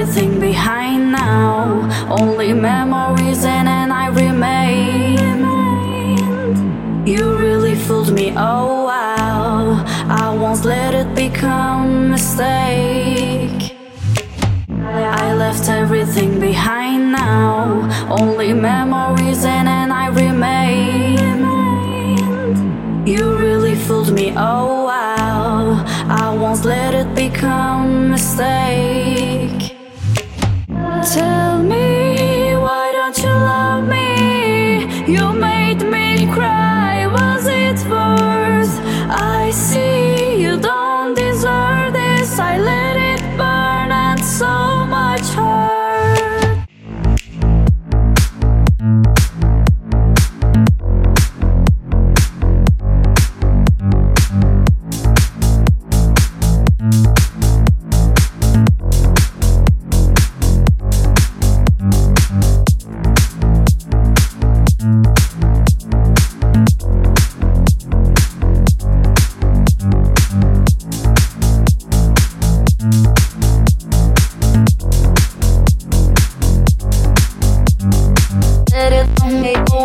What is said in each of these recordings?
everything behind now. Only memories in and I remain. You really fooled me, oh wow. I won't let it become a mistake. I left everything behind now. Only memories in and I remain. You really fooled me, oh wow. I won't let it become a mistake.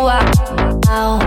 wow.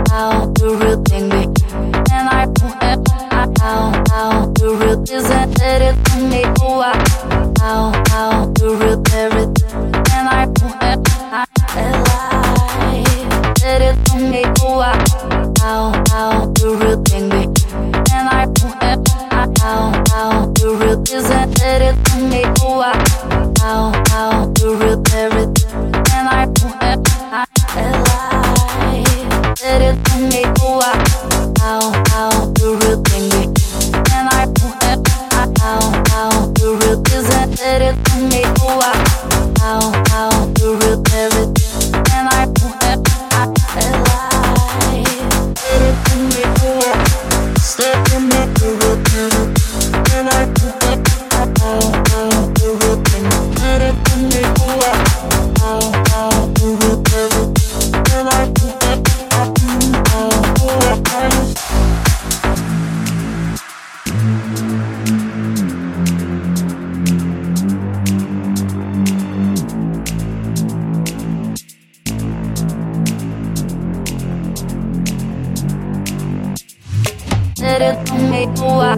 wait wow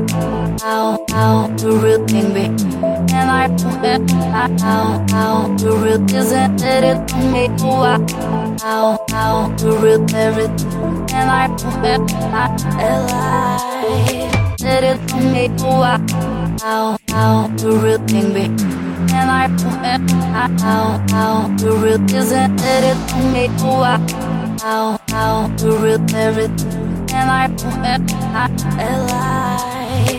how how the real thing be and I went how how the real isn't it it made wow how how the real everything and I went I did it made wow how how the real thing be and I went out, out, the real isn't it, it made wow, out, out, the real everything and I alive?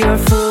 your food.